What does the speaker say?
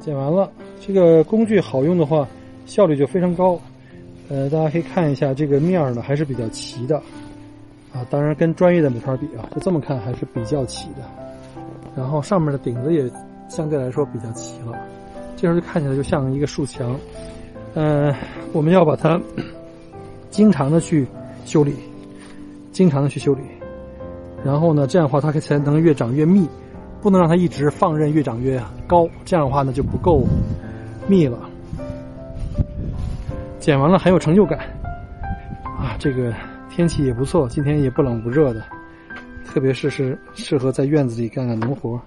剪完了，这个工具好用的话，效率就非常高。呃，大家可以看一下这个面儿呢，还是比较齐的啊。当然跟专业的美团比啊，就这么看还是比较齐的。然后上面的顶子也相对来说比较齐了，这时候就看起来就像一个竖墙。嗯，我们要把它经常的去修理，经常的去修理。然后呢，这样的话它才能越长越密，不能让它一直放任越长越高，这样的话呢就不够密了。剪完了很有成就感啊！这个天气也不错，今天也不冷不热的，特别是是适合在院子里干干农活。